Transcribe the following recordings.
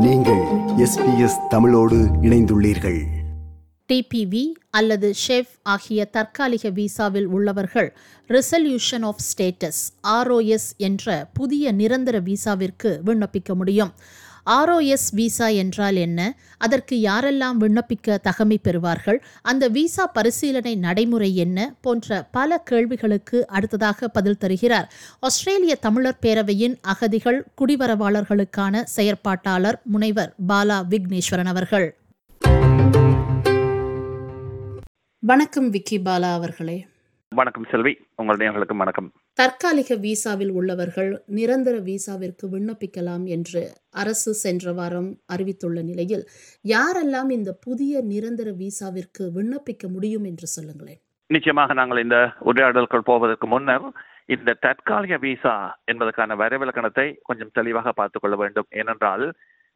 நீங்கள் எஸ்பிஎஸ் தமிழோடு இணைந்துள்ளீர்கள். டிபிவி அல்லது ஷெஃப் ஆகிய தற்காலிக விசாவில் உள்ளவர்கள் ரிசல்யூஷன் ஆஃப் ஸ்டேட்டஸ் ஆர்ஓஎஸ் என்ற புதிய நிரந்தர விசாவிற்கு விண்ணப்பிக்க முடியும். ஆர்ஓஎஸ் விசா என்றால் என்ன? அதற்கு யாரெல்லாம் விண்ணப்பிக்க தகமை பெறுவார்கள்? அந்த விசா பரிசீலனை நடைமுறை என்ன? போன்ற பல கேள்விகளுக்கு அடுத்ததாக பதில் தருகிறார். ஆஸ்திரேலிய தமிழர் பேரவையின் அகதிகள் குடிவரவாளர்களுக்கான செயற்பாட்டாளர் முனைவர் பாலா விக்னேஸ்வரன் அவர்கள். வணக்கம் விக்கி பாலா அவர்களே. வணக்கம் செல்வி. உங்களுடைய வணக்கம். தற்காலிக விசாவில் உள்ளவர்கள் நிரந்தர விசாவிற்கு விண்ணப்பிக்கலாம் என்று அரசு சென்ற வாரம் அறிவித்துள்ள நிலையில் யாரெல்லாம் இந்த புதிய நிரந்தர விசாவிற்கு விண்ணப்பிக்க முடியும் என்று சொல்லுங்களேன். நிச்சயமாக நாங்கள் இந்த உரையாடல்கள் போவதற்கு முன்னர் இந்த தற்காலிக விசா என்பதற்கான வரைவிலக்கணத்தை கொஞ்சம் தெளிவாக பார்த்துக் கொள்ள வேண்டும். ஏனென்றால்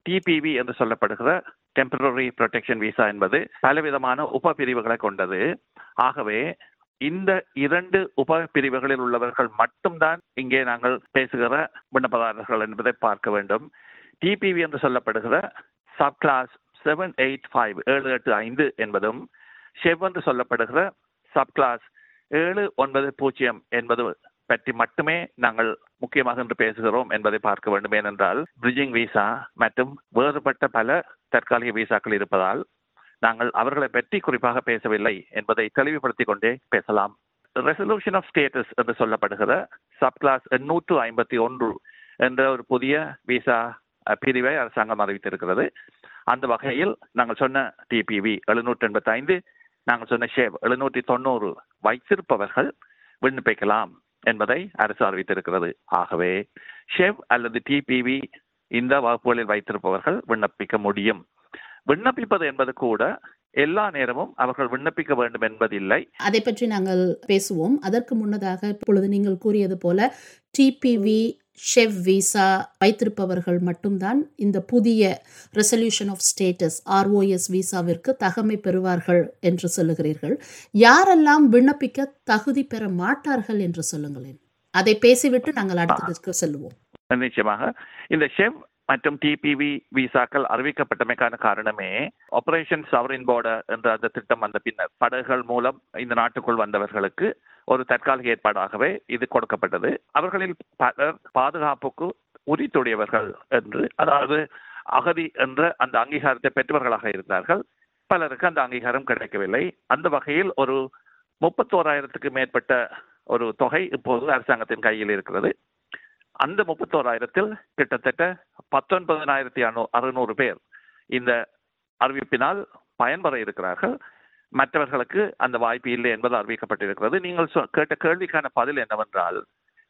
டிபிவி என்று சொல்லப்படுகிற டெம்பரரி ப்ரொடெக்ஷன் விசா என்பது பலவிதமான உப பிரிவுகளை கொண்டது. ஆகவே இந்த இரண்டு உப பிரிவுகளில் உள்ளவர்கள் மட்டும்தான் இங்கே நாங்கள் பேசுகிற விண்ணப்பதாரர்கள் என்பதை பார்க்க வேண்டும். டிபிவி என்று சொல்லப்படுகிற sub class seven eight five ஏழு எட்டு ஐந்து என்பதும் ஷெவ் என்று சொல்லப்படுகிற சப் கிளாஸ் ஏழு ஒன்பது பூஜ்ஜியம் என்பது பற்றி மட்டுமே நாங்கள் முக்கியமாக என்று பேசுகிறோம் என்பதை பார்க்க வேண்டும். ஏனென்றால் பிரிட்ஜிங் விசா மற்றும் வேறுபட்ட பல தற்காலிக விசாக்கள் இருப்பதால் நாங்கள் அவர்களை பற்றி குறிப்பாக பேசவில்லை என்பதை தெளிவுபடுத்திக் கொண்டே பேசலாம். ரெசல்யூஷன் ஆஃப் ஸ்டேட்டஸ் என்று சொல்லப்படுகிற சப் கிளாஸ் எண்ணூற்று ஐம்பத்தி ஒன்று என்ற ஒரு புதிய விசா பிரிவை அரசாங்கம் அறிவித்திருக்கிறது. அந்த வகையில் நாங்கள் சொன்ன டிபிவி எழுநூற்றி எண்பத்தி ஐந்து நாங்கள் சொன்ன ஷேவ் எழுநூற்றி தொண்ணூறு வைத்திருப்பவர்கள் விண்ணப்பிக்கலாம் என்பதை அரசு அறிவித்திருக்கிறது. ஆகவே ஷெவ் அல்லது டிபிவி இந்த வகுப்புகளில் வைத்திருப்பவர்கள் விண்ணப்பிக்க முடியும். விண்ணப்பிப்பது என்பது கூட எல்லா நேரமும் அவர்கள் விண்ணப்பிக்க வேண்டும் என்பதில்லை. அதை பற்றி நாங்கள் பேசுவோம். அதற்கு முன்னதாக இப்பொழுது நீங்கள் கூறியது போல டிபிவி ஷெஃப் விசா வைத்திருப்பவர்கள் மட்டும்தான் இந்த புதிய ரெசல்யூஷன் ஆஃப் ஸ்டேட்டஸ் ஆர்ஓஎஸ் விசாவிற்கு தகமை பெறுவார்கள் என்று சொல்லுகிறீர்கள். யாரெல்லாம் விண்ணப்பிக்க தகுதி பெற மாட்டார்கள் என்று சொல்லுங்களேன். அதை பேசிவிட்டு நாங்கள் அடுத்ததுக்கு செல்லுவோம். நிச்சயமாக. இந்த ஷெவ் மற்றும் டிபிவி விசாக்கள் அறிவிக்கப்பட்டமைக்கான காரணமே ஆபரேஷன் சவரின் போர்டர் என்ற அந்த திட்டம் வந்த பின்னர் படகுகள் மூலம் இந்த நாட்டுக்குள் வந்தவர்களுக்கு ஒரு தற்காலிக ஏற்பாடாகவே இது கொடுக்கப்பட்டது. அவர்களில் பலர் பாதுகாப்புக்கு உரித்துடையவர்கள் என்று அதாவது அகதி என்ற அந்த அங்கீகாரத்தை பெற்றவர்களாக இருந்தார்கள். பலருக்கு அந்த அங்கீகாரம் கிடைக்கவில்லை. அந்த வகையில் ஒரு முப்பத்தோராயிரத்துக்கு மேற்பட்ட ஒரு தொகை இப்போது அரசாங்கத்தின் கையில் இருக்கிறது. அந்த முப்பத்தோராயிரத்தில் கிட்டத்தட்ட பத்தொன்பதனாயிரத்தி அறுநூறு பேர் இந்த அறிவிப்பினால் பயன்பெற இருக்கிறார்கள். மற்றவர்களுக்கு அந்த வாய்ப்பு இல்லை என்பது அறிவிக்கப்பட்டிருக்கிறது. நீங்கள் கேட்ட கேள்விக்கான பதில் என்னவென்றால்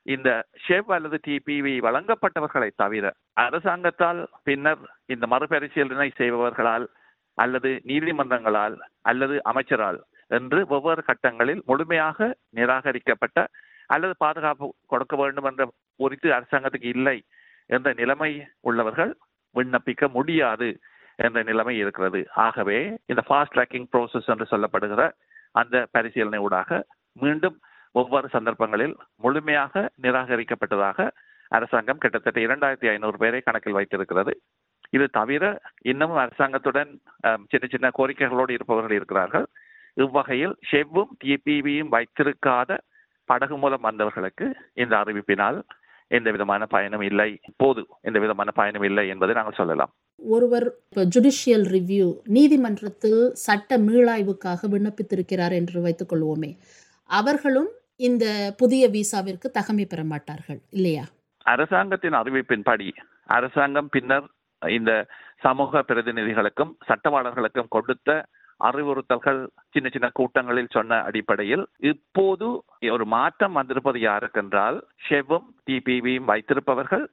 இந்த ஷேப் அல்லது டிபிவி வழங்கப்பட்டவர்களை தவிர அரசாங்கத்தால் பின்னர் இந்த மறுபரிசீலனை செய்பவர்களால் அல்லது நீதிமன்றங்களால் அல்லது அமைச்சரால் என்று வெவ்வேறு கட்டங்களில் முழுமையாக நிராகரிக்கப்பட்ட அல்லது பாதுகாப்பு கொடுக்க வேண்டும் என்ற குறித்து அரசாங்கத்துக்கு இல்லை என்ற நிலைமை உள்ளவர்கள் விண்ணப்பிக்க முடியாது என்ற நிலைமை இருக்கிறது. ஆகவே இந்த ஃபாஸ்ட் ட்ராக்கிங் ப்ரோசஸ் என்று சொல்லப்படுகிற அந்த பரிசீலனை ஊடாக மீண்டும் ஒவ்வொரு சந்தர்ப்பங்களில் முழுமையாக நிராகரிக்கப்பட்டதாக அரசாங்கம் கிட்டத்தட்ட இரண்டாயிரத்தி ஐநூறு பேரை கணக்கில் வைத்திருக்கிறது. இது தவிர இன்னமும் அரசாங்கத்துடன் சின்ன சின்ன கோரிக்கைகளோடு இருப்பவர்கள் இருக்கிறார்கள். இவ்வகையில் ஷெவ்வும் டிபிவியும் வைத்திருக்காத படகு மூலம் வந்தவர்களுக்கு இந்த அறிவிப்பினால் எந்த விதமான பயனும் இல்லை. போது எந்த விதமான பயனும் இல்லை என்பதை நாங்கள் சொல்லலாம். ஒருவர் ஜுடிஷியல் ரிவ்யூ நீதிமன்றத்தில் சட்ட மீளாய்வுக்காக விண்ணப்பித்திருக்கிறார் என்று வைத்துக் கொள்வோமே. அவர்களும் இந்த புதிய விசாவிற்கு தகமை பெற மாட்டார்கள் இல்லையா? அரசாங்கத்தின் அறிவிப்பின்படி அரசாங்கம் பின்னர் இந்த சமூக பிரதிநிதிகளுக்கும் சட்டவாளர்களுக்கும் கொடுத்த அறிவுறுத்தல்கள் சின்ன சின்ன கூட்டங்களில் சொன்ன அடிப்படையில் இப்போது ஒரு மாற்றம் வந்திருப்பது யாருக்கென்றால் ஷெவும் டிபிவியும் வைத்திருப்பவர்கள்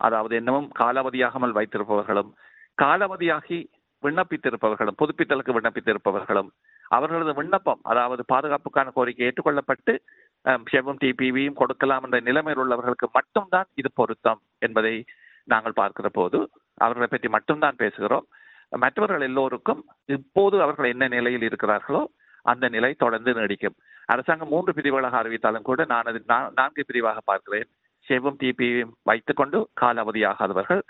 அதாவது இன்னமும் காலாவதியாகாமல் வைத்திருப்பவர்களும் காலாவதியாகி விண்ணப்பித்திருப்பவர்களும் புதுப்பித்தலுக்கு விண்ணப்பித்திருப்பவர்களும் அவர்களது விண்ணப்பம் அதாவது பாதுகாப்புக்கான கோரிக்கை ஏற்றுக்கொள்ளப்பட்டு ஷெவும் டிபிவியும் கொடுக்கலாம் என்ற நிலைமையில் உள்ளவர்களுக்கு மட்டும்தான் இது பொருத்தம் என்பதை நாங்கள் பார்க்கிற போது அவர்களை பற்றி மட்டும்தான் பேசுகிறோம். மற்றவர்கள் எல்லோருக்கும் இப்போது அவர்கள் என்ன நிலையில் இருக்கிறார்களோ அந்த நிலை தொடர்ந்து நீடிக்கும். அரசாங்கம் மூன்று பிரிவுகளாக அறிவித்தாலும் கூட நான் அது நான்கு பிரிவாக பார்க்கிறேன். செவ்வும் டிபியும் வைத்துக்கொண்டு காலாவதியாகாதவர்கள்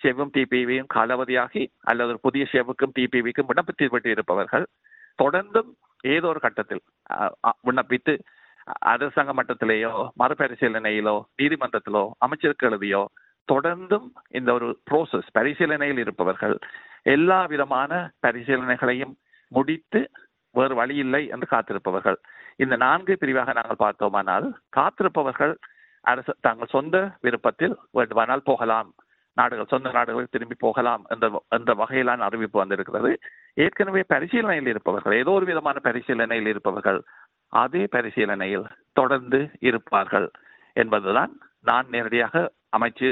செவ்வும் டிபிவியும் காலாவதியாகி அல்லது ஒரு புதிய செவ்வுக்கும் டிபிவிக்கும் விண்ணப்பித்து இருப்பவர்கள் தொடர்ந்தும் ஏதோ ஒரு கட்டத்தில் அஹ், விண்ணப்பித்து அரசாங்க மட்டத்திலேயோ மறுபரிசீலனையிலோ நீதிமன்றத்திலோ அமைச்சருக்கு எழுதியோ தொடர்ந்தும் இந்த ஒரு ப்ரோசஸ் பரிசீலனையில் இருப்பவர்கள் எல்லா விதமான பரிசீலனைகளையும் முடித்து வேறு வழி இல்லை என்று காத்திருப்பவர்கள். இந்த நான்கு பிரிவாக நாங்கள் பார்த்தோமானால் காத்திருப்பவர்கள் அரசு தங்கள் சொந்த விருப்பத்தில் வேண்டுமானால் போகலாம். நாடுகள் சொந்த நாடுகளுக்கு திரும்பி போகலாம் என்ற என்ற வகையிலான அறிவிப்பு வந்திருக்கிறது. ஏற்கனவே பரிசீலனையில் இருப்பவர்கள் ஏதோ ஒரு விதமான பரிசீலனையில் இருப்பவர்கள் அதே பரிசீலனையில் தொடர்ந்து இருப்பார்கள் என்பதுதான் நான் நேரடியாக அமைச்சு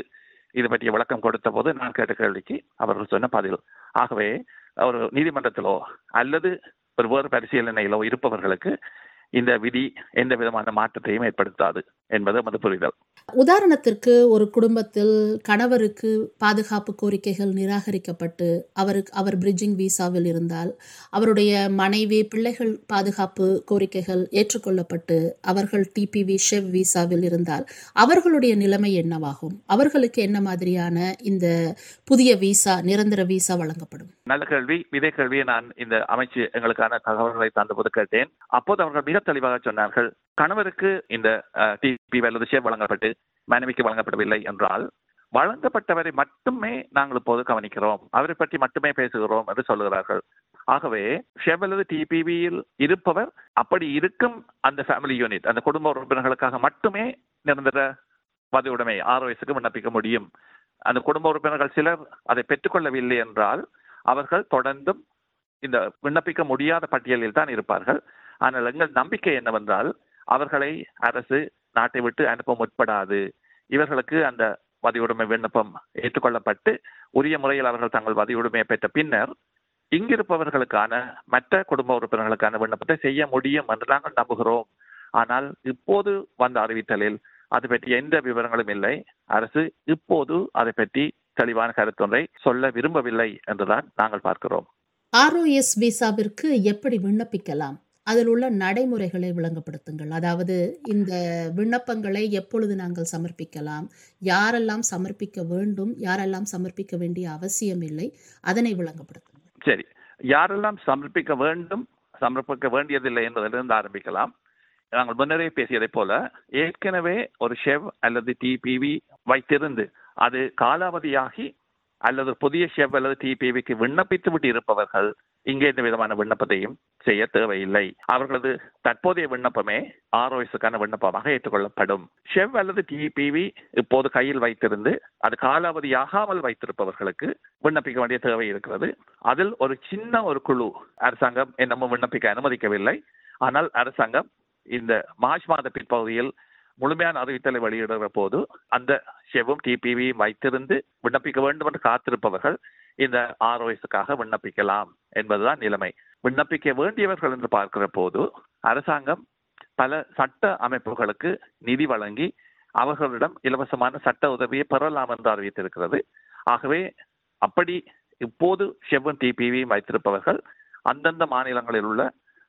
இது பற்றிய விளக்கம் கொடுத்த போது நான் கேட்ட கேள்விக்கு அவர்கள் சொன்ன பதில் ஆகவே ஒரு நீதிமன்றத்திலோ அல்லது ஒரு வேறு பரிசீலனையிலோ இருப்பவர்களுக்கு இந்த விதி எந்த விதமான மாற்றத்தையும் ஏற்படுத்தாது. என்பது நமது புரிதல். உதாரணத்திற்கு ஒரு குடும்பத்தில் கணவருக்கு பாதுகாப்பு கோரிக்கைகள் நிராகரிக்கப்பட்டு அவருக்கு அவர் பிரிட்ஜிங் விசாவில் இருந்தால் அவருடைய மனைவி பிள்ளைகள் பாதுகாப்பு கோரிக்கைகள் ஏற்றுக்கொள்ளப்பட்டு அவர்கள் டிபிவி ஷெவ் விசாவில் இருந்தால் அவர்களுடைய நிலைமை என்னவாகும்? அவர்களுக்கு என்ன மாதிரியான இந்த புதிய விசா நிரந்தர விசா வழங்கப்படும்? நல்ல கேள்வி. இதே கேள்வியை நான் இந்த அமைச்சு எங்களுக்கான தகவல்களை தந்தபோது கேட்டேன். அப்போது அவர்கள் மிக தெளிவாக சொன்னார்கள் கணவருக்கு இந்த டிபி அல்லது ஷேர் வழங்கப்பட்டு மனைவிக்கு வழங்கப்படவில்லை என்றால் வழங்கப்பட்டவரை மட்டுமே நாங்கள் இப்போது கவனிக்கிறோம். அவரை பற்றி மட்டுமே பேசுகிறோம் என்று சொல்லுகிறார்கள். ஆகவே ஷெவ் அல்லது டிபிவியில் இருப்பவர் அப்படி இருக்கும் அந்த ஃபேமிலி யூனிட் அந்த குடும்ப உறுப்பினர்களுக்காக மட்டுமே நிரந்தர பதிவுடைமை வயசுக்கு விண்ணப்பிக்க முடியும். அந்த குடும்ப உறுப்பினர்கள் சிலர் அதை பெற்றுக்கொள்ளவில்லை என்றால் அவர்கள் தொடர்ந்தும் இந்த விண்ணப்பிக்க முடியாத பட்டியலில் தான் இருப்பார்கள். ஆனால் எங்கள் நம்பிக்கை என்னவென்றால் அவர்களை அரசு நாட்டை விட்டு அனுப்ப முற்படாது. இவர்களுக்கு அந்த வதியுடைமை விண்ணப்பம் ஏற்றுக்கொள்ளப்பட்டு உரிய முறையில் அவர்கள் தங்கள் வதியுடைமையை பெற்ற பின்னர் இங்கிருப்பவர்களுக்கான மற்ற குடும்ப உறுப்பினர்களுக்கான விண்ணப்பத்தை செய்ய முடியும் என்று நாங்கள் நம்புகிறோம். ஆனால் இப்போது வந்த அறிவித்தலில் அது பற்றி எந்த விவரங்களும் இல்லை. அரசு இப்போது அதை பற்றி தெளிவான கருத்தொன்றை சொல்ல விரும்பவில்லை என்றுதான் நாங்கள் பார்க்கிறோம். ஆர்ஓஎஸ் விசாவிற்கு எப்படி விண்ணப்பிக்கலாம்? அதில் உள்ள நடைமுறைகளை விளங்கப்படுத்துங்கள். அதாவது இந்த விண்ணப்பங்களை எப்பொழுது நாங்கள் சமர்ப்பிக்கலாம் யாரெல்லாம் சமர்ப்பிக்க வேண்டும் யாரெல்லாம் சமர்ப்பிக்க வேண்டிய அவசியம் இல்லை அதனை விளங்கப்படுத்துங்கள். சரி. யாரெல்லாம் சமர்ப்பிக்க வேண்டும் சமர்ப்பிக்க வேண்டியதில்லை என்பதிலிருந்து ஆரம்பிக்கலாம். நாங்கள் முன்னரே பேசியதை போல ஏற்கனவே ஒரு ஷெவ் அல்லது டிபிவி வைத்திருந்து அது காலாவதியாகி அல்லது புதிய ஷெவ் அல்லது டிபிவிக்கு விண்ணப்பித்து விட்டு இருப்பவர்கள் இங்கே எந்த விதமான விண்ணப்பத்தையும் செய்ய தேவையில்லை. அவர்களது தற்போதைய விண்ணப்பமே ஆர்ஓஎஸ்க்கான விண்ணப்பமாக ஏற்றுக்கொள்ளப்படும். ஷெவ் அல்லது டிபிவி இப்போது கையில் வைத்திருந்து அது காலாவதியாகாமல் வைத்திருப்பவர்களுக்கு விண்ணப்பிக்க வேண்டிய தேவை இருக்கிறது. அதில் ஒரு சின்ன ஒரு குழு அரசாங்கம் என்னமும் விண்ணப்பிக்க அனுமதிக்கவில்லை. ஆனால் அரசாங்கம் இந்த மார்ச் மாத பிற்பகுதியில் முழுமையான அறிவித்தலை வெளியிடுகிற போது அந்த ஷெவும் டிபிவியும் வைத்திருந்து விண்ணப்பிக்க வேண்டும் என்று காத்திருப்பவர்கள் இந்த ஆர்ஓஎஸ்க்காக விண்ணப்பிக்கலாம் என்பதுதான் நிலைமை. விண்ணப்பிக்க வேண்டியவர்கள் என்று பார்க்கிற போது அரசாங்கம் பல சட்ட அமைப்புகளுக்கு நிதி வழங்கி அவர்களிடம் இலவசமான சட்ட உதவியை பெறலாம் என்று அறிவித்திருக்கிறது. ஆகவே அப்படி இப்போது செவ்வன் டிபிவியும் வைத்திருப்பவர்கள் அந்தந்த மாநிலங்களில் உள்ள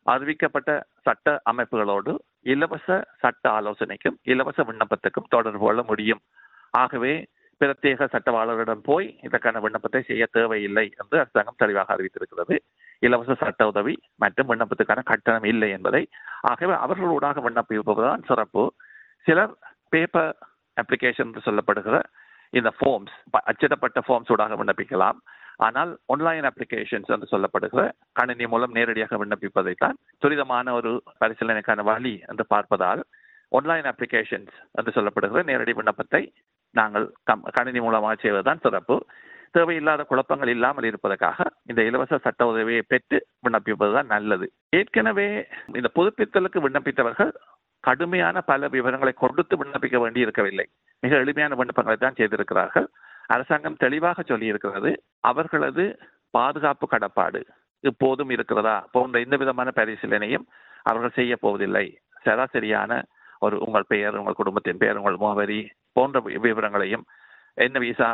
அறிவிக்கப்பட்ட சட்ட அமைப்புகளோடு இலவச சட்ட ஆலோசனைக்கும் இலவச விண்ணப்பத்துக்கும் தொடர்பு கொள்ள முடியும். ஆகவே பிரத்யேக சட்டவாளரிடம் போய் இதற்கான விண்ணப்பத்தை செய்ய தேவையில்லை என்று அரசாங்கம் தெளிவாக அறிவித்திருக்கிறது. இலவச சட்ட உதவி மற்றும் விண்ணப்பத்துக்கான கட்டணம் இல்லை என்பதை. ஆகவே அவர்களூடாக விண்ணப்பிப்பதுதான் சிறப்பு. சிலர் பேப்பர் அப்ளிகேஷன் என்று சொல்லப்படுகிற இந்த ஃபார்ம்ஸ் அச்சிடப்பட்ட ஃபார்ம்ஸ் ஊடாக விண்ணப்பிக்கலாம். ஆனால் ஆன்லைன் அப்ளிகேஷன்ஸ் என்று சொல்லப்படுகிற கணினி மூலம் நேரடியாக விண்ணப்பிப்பதைத்தான் துரிதமான ஒரு பரிசீலனைக்கான வழி என்று பார்ப்பதால் ஆன்லைன் அப்ளிகேஷன்ஸ் என்று சொல்லப்படுகிற நேரடி விண்ணப்பத்தை நாங்கள் கம் கணினி மூலமாக செய்வதுதான் சிறப்பு. தேவையில்லாத குழப்பங்கள் இல்லாமல் இருப்பதற்காக இந்த இலவச சட்ட உதவியை பெற்று விண்ணப்பிப்பதுதான் நல்லது. ஏற்கனவே இந்த புதுப்பித்தலுக்கு விண்ணப்பித்தவர்கள் கடுமையான பல விவரங்களை கொடுத்து விண்ணப்பிக்க வேண்டி இருக்கவில்லை மிக எளிமையான விண்ணப்பங்களை தான் செய்திருக்கிறார்கள். அரசாங்கம் தெளிவாக சொல்லியிருக்கிறது அவர்களது பாதுகாப்பு கடப்பாடு இப்போதும் இருக்கிறதா? போன்ற எந்த விதமான பரிசீலனையும் அவர்கள் செய்ய போவதில்லை. சராசரியான ஒரு உங்கள் பெயர் உங்கள் குடும்பத்தின் பெயர் உங்கள் முகவரி போன்ற விவரங்களையும் என்ன விசா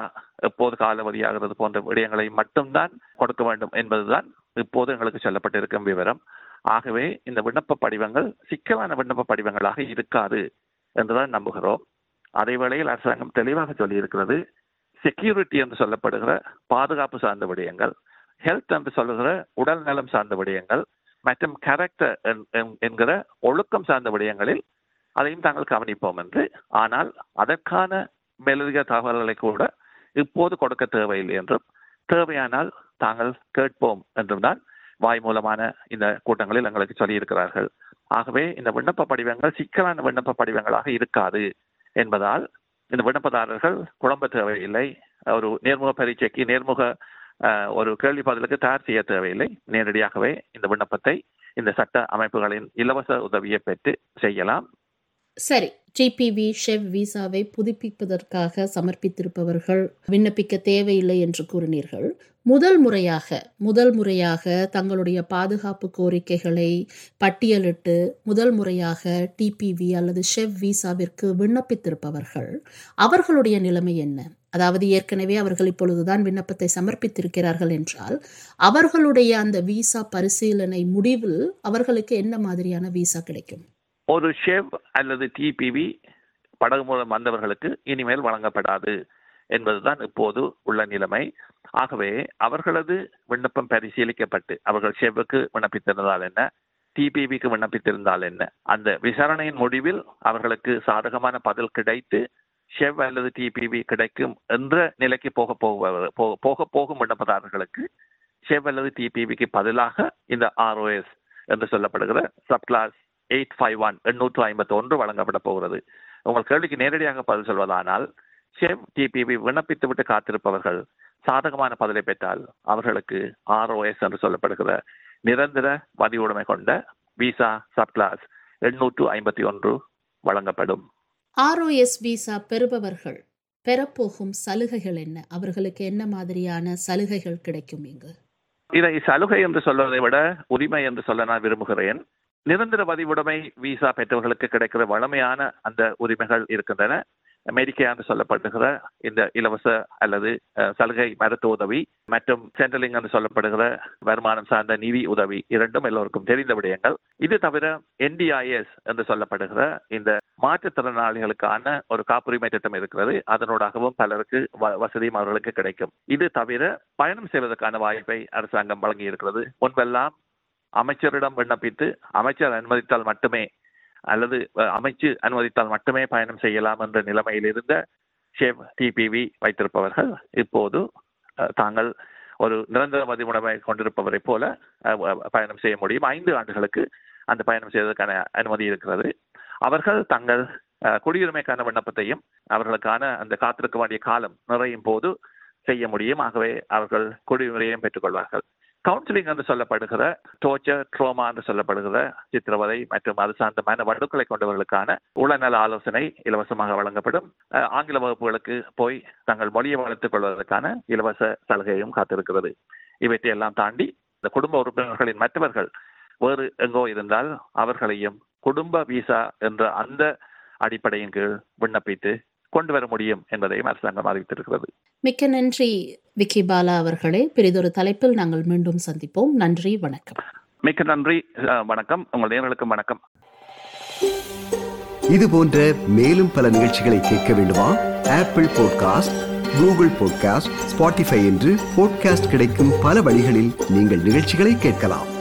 எப்போது காலாவதியாகிறது போன்ற விடயங்களையும் மட்டும்தான் கொடுக்க வேண்டும் என்பதுதான் இப்போது எங்களுக்கு சொல்லப்பட்டிருக்கும் விவரம். ஆகவே இந்த விண்ணப்ப படிவங்கள் சிக்கலான விண்ணப்ப படிவங்களாக இருக்காது என்றுதான் நம்புகிறோம். அதே வேளையில் அரசாங்கம் தெளிவாக சொல்லியிருக்கிறது செக்யூரிட்டி என்று சொல்லப்படுகிற பாதுகாப்பு சார்ந்த விடயங்கள் ஹெல்த் என்று சொல்லுகிற உடல் நலம் சார்ந்த விடயங்கள் மற்றும் கேரக்டர் என்கிற ஒழுக்கம் சார்ந்த விடயங்களில் அதையும் தாங்கள் கவனிப்போம் என்று. ஆனால் அதற்கான மேலதிக தகவல்களை கூட இப்போது கொடுக்க தேவையில்லை என்றும் தேவையானால் தாங்கள் கேட்போம் என்றும் தான் வாய் மூலமான இந்த கூட்டங்களில் எங்களுக்கு சொல்லியிருக்கிறார்கள். ஆகவே இந்த விண்ணப்ப படிவங்கள் சிக்கலான விண்ணப்ப படிவங்களாக இருக்காது என்பதால் இந்த விண்ணப்பதாரர்கள் குழம்ப தேவையில்லை. ஒரு நேர்முக பரீட்சைக்கு நேர்முக ஒரு கேள்வி பதிலுக்கு தயார் செய்ய தேவையில்லை. நேரடியாகவே இந்த விண்ணப்பத்தை இந்த சட்ட அமைப்புகளின் இலவச உதவியை பெற்று செய்யலாம். சரி. ஜிபிவி ஷெவ் விசாவை புதுப்பிப்பதற்காக சமர்ப்பித்திருப்பவர்கள் விண்ணப்பிக்க தேவையில்லை என்று கூறினீர்கள். முதல் முறையாக முதல் முறையாக தங்களுடைய பாதுகாப்பு கோரிக்கைகளை பட்டியலிட்டு முதல் முறையாக டிபிவி அல்லது ஷெவ் விசாவிற்கு விண்ணப்பித்திருப்பவர்கள் அவர்களுடைய நிலைமை என்ன? அதாவது ஏற்கனவே அவர்கள் இப்பொழுதுதான் விண்ணப்பத்தை சமர்ப்பித்திருக்கிறார்கள் என்றால் அவர்களுடைய அந்த விசா பரிசீலனை முடிவில் அவர்களுக்கு என்ன மாதிரியான விசா கிடைக்கும்? ஒரு ஷெவ் அல்லது டிபிவி படகு மூலம் வந்தவர்களுக்கு இனிமேல் வழங்கப்படாது என்பதுதான் இப்போது உள்ள நிலைமை. ஆகவே அவர்களது விண்ணப்பம் பரிசீலிக்கப்பட்டு அவர்கள் ஷெவ்வுக்கு விண்ணப்பித்திருந்தால் என்ன டிபிவிக்கு விண்ணப்பித்திருந்தால் என்ன அந்த விசாரணையின் முடிவில் அவர்களுக்கு சாதகமான பதில் கிடைத்து ஷெவ் அல்லது டிபிவி கிடைக்கும் என்ற நிலைக்கு போக போக போக போகும் விண்ணப்பதாரர்களுக்கு ஷெவ் அல்லது டிபிவிக்கு பதிலாக இந்த ஆர்ஓஎஸ் என்று சொல்லப்படுகிற sub class eight five one எண்ணூற்று ஐம்பத்தி ஒன்று வழங்கப்பட போகிறது உங்கள் கேள்விக்கு நேரடியாக பதில் சொல்வதானால் ஷெவ் டிபிவி விண்ணப்பித்து விட்டு காத்திருப்பவர்கள் சாதகமான பதிலை பெற்றால் அவர்களுக்கு ஆர்ஓஎஸ் என்று சொல்லப்படுகிற நிரந்தர வதிவுடைமை கொண்ட விசா சப் கிளாஸ் எண்ணூற்று ஐம்பத்தி ஒன்று வழங்கப்படும். ஆர்ஓஎஸ் விசா பெறுபவர்கள் பெறப்போகும் சலுகைகள் என்ன? அவர்களுக்கு என்ன மாதிரியான சலுகைகள் கிடைக்கும் இங்கு? இதை சலுகை என்று சொல்வதை விட உரிமை என்று சொல்ல நான் விரும்புகிறேன். நிரந்தர பதிவுடைமை விசா பெற்றவர்களுக்கு கிடைக்கிற வளமையான அந்த உரிமைகள் இருக்கின்றன. அமெரிக்கா என்று சொல்லப்படுகிற இந்த இலவச அல்லது சலுகை மருத்துவ உதவி மற்றும் சென்ட்ரலிங் என்று சொல்லப்படுகிற வருமானம் சார்ந்த நிதி உதவி இரண்டும் எல்லோருக்கும் தெரிந்த விடயங்கள். இது தவிர என்டிஐஎஸ் என்று சொல்லப்படுகிற இந்த மாற்றுத்திறனாளிகளுக்கான ஒரு காப்புரிமை திட்டம் இருக்கிறது. அதனூடாகவும் பலருக்கு வ- வசதியும் அவர்களுக்கு கிடைக்கும். இது தவிர பயணம் செய்வதற்கான வாய்ப்பை அரசாங்கம் வழங்கி இருக்கிறது முன்பெல்லாம் அமைச்சரிடம் விண்ணப்பித்து அமைச்சர் அனுமதித்தால் மட்டுமே அல்லது அமைச்சு அனுமதித்தால் மட்டுமே பயணம் செய்யலாம் என்ற நிலைமையில் இருந்த ஷேப் டிபிவி வைத்திருப்பவர்கள் இப்போது தாங்கள் ஒரு நிரந்தர மதிமுடமை கொண்டிருப்பவரை போல அஹ், பயணம் செய்ய முடியும். ஐந்து ஆண்டுகளுக்கு அந்த பயணம் செய்வதற்கான அனுமதி இருக்கிறது. அவர்கள் தங்கள் குடியுரிமைக்கான விண்ணப்பத்தையும் அவர்களுக்கான அந்த காத்திருக்க வேண்டிய காலம் நிறையும் போது செய்ய முடியும். ஆகவே அவர்கள் குடியுரிமையையும் பெற்றுக்கொள்வார்கள் கவுன்சிலிங் என்று சொல்லப்படுகிற டோர்ச்சர் ட்ரோமா என்று சொல்லப்படுகிற சித்திரவதை மற்றும் அது சார்ந்தமான வடுக்களை கொண்டவர்களுக்கான உளநல ஆலோசனை இலவசமாக வழங்கப்படும். ஆங்கில வகுப்புகளுக்கு போய் தங்கள் மொழியை வளர்த்துக் கொள்வதற்கான இலவச சலுகையும் காத்திருக்கிறது. இவற்றை எல்லாம் தாண்டி இந்த குடும்ப உறுப்பினர்களின் மற்றவர்கள் வேறு எங்கோ இருந்தால் அவர்களையும் குடும்ப விசா என்ற அந்த அடிப்படையின் கீழ் விண்ணப்பித்து கொண்டு வர முடியும் என்பதையும் அரசாங்கம் அறிவித்திருக்கிறது. மிக்க நன்றி விக்கி பாலா அவர்களே. பெரிதொரு தலைப்பில் நாங்கள் மீண்டும் சந்திப்போம். நன்றி வணக்கம். மிக்க நன்றி அஹ், வணக்கம். உங்கள் நேர்களுக்கும் வணக்கம். இது போன்ற மேலும் பல நிகழ்ச்சிகளை கேட்க வேண்டுமா? Apple podcast Google podcast Spotify என்று பாட்காஸ்ட் கிடைக்கும் பல வழிகளில் நீங்கள் நிகழ்ச்சிகளை கேட்கலாம்.